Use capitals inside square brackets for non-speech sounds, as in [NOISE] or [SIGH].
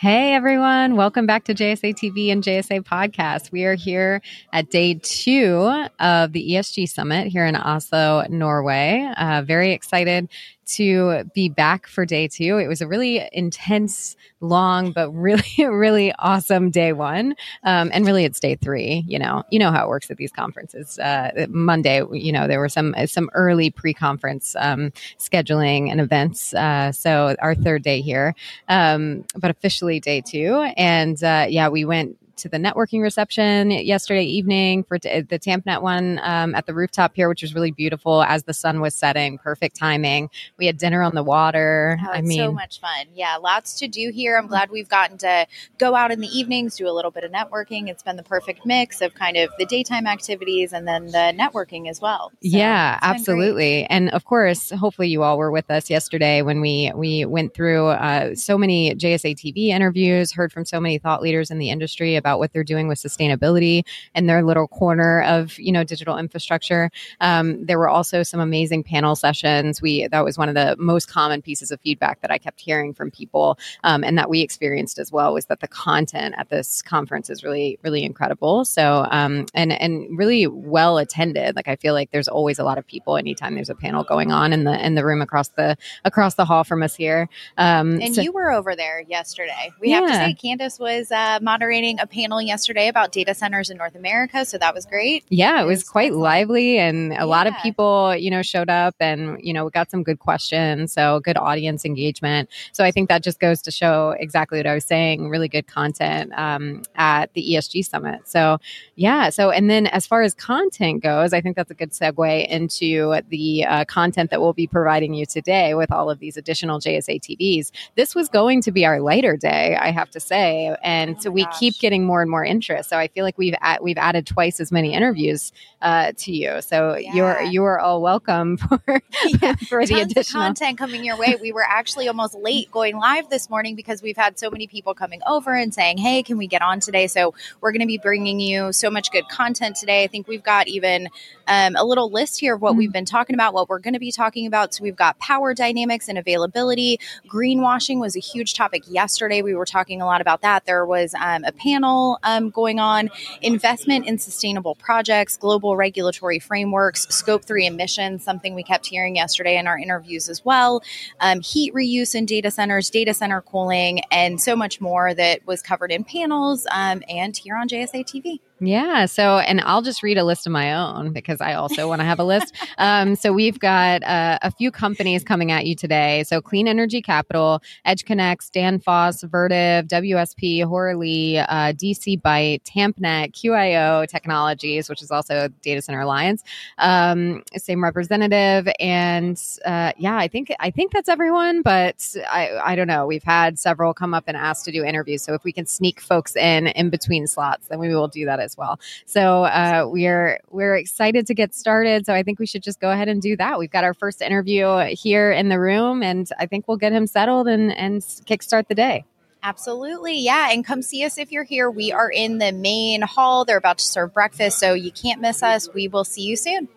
Hey everyone, welcome back to JSA TV and JSA Podcast. We are here at day two of the ESG Summit here in Oslo, Norway. Uh, very excited to be back for day two. It was a really intense, long, but really, [LAUGHS] really awesome day one. Um, and really, it's day three. You know, you know how it works at these conferences. Uh, Monday, you know, there were some some early pre-conference um, scheduling and events. Uh, so our third day here, um, but officially day two. And uh, yeah, we went to the networking reception yesterday evening for t- the TampNet one um, at the rooftop here, which was really beautiful as the sun was setting. Perfect timing. We had dinner on the water. Oh, I mean, so much fun. Yeah, lots to do here. I'm glad we've gotten to go out in the evenings, do a little bit of networking. It's been the perfect mix of kind of the daytime activities and then the networking as well. So yeah, absolutely. And of course, hopefully you all were with us yesterday when we we went through uh, so many JSA TV interviews, heard from so many thought leaders in the industry about about what they're doing with sustainability and their little corner of you know digital infrastructure. Um, there were also some amazing panel sessions. We that was one of the most common pieces of feedback that I kept hearing from people, um, and that we experienced as well was that the content at this conference is really really incredible. So um, and and really well attended. Like I feel like there's always a lot of people anytime there's a panel going on in the in the room across the across the hall from us here. Um, and so, you were over there yesterday. We yeah. have to say, Candace was uh, moderating a panel panel yesterday about data centers in North America. So that was great. Yeah, it was quite lively and a yeah. lot of people, you know, showed up and, you know, we got some good questions. So good audience engagement. So I think that just goes to show exactly what I was saying really good content um, at the ESG Summit. So, yeah. So, and then as far as content goes, I think that's a good segue into the uh, content that we'll be providing you today with all of these additional JSA TVs. This was going to be our lighter day, I have to say. And oh so we gosh. keep getting more and more interest. So I feel like we've at, we've added twice as many interviews uh, to you. So yeah. you're you are all welcome [LAUGHS] for [LAUGHS] yeah. for the additional content coming your way. We were actually almost late going live this morning because we've had so many people coming over and saying, "Hey, can we get on today?" So we're going to be bringing you so much good content today. I think we've got even um, a little list here of what mm-hmm. we've been talking about, what we're going to be talking about. So we've got power dynamics and availability. Greenwashing was a huge topic yesterday. We were talking a lot about that. There was um, a panel um, going on, investment in sustainable projects, global regulatory frameworks, scope three emissions, something we kept hearing yesterday in our interviews as well, um, heat reuse in data centers, data center cooling, and so much more that was covered in panels um, and here on JSA TV. Yeah. So, and I'll just read a list of my own because I also want to have a list. [LAUGHS] Um, so, we've got uh, a few companies coming at you today. So, Clean Energy Capital, EdgeConneX, Danfoss, Vertiv, WSP, Hourly, uh, DC Byte, TampNet, QIO Technologies, which is also Data Center Alliance, um, same representative. And uh, yeah, I think I think that's everyone, but I, I don't know. We've had several come up and ask to do interviews. So, if we can sneak folks in in between slots, then we will do that as as well. So uh, we're we're excited to get started. So I think we should just go ahead and do that. We've got our first interview here in the room, and I think we'll get him settled and and kickstart the day. Absolutely. Yeah. And come see us if you're here. We are in the main hall. They're about to serve breakfast, so you can't miss us. We will see you soon.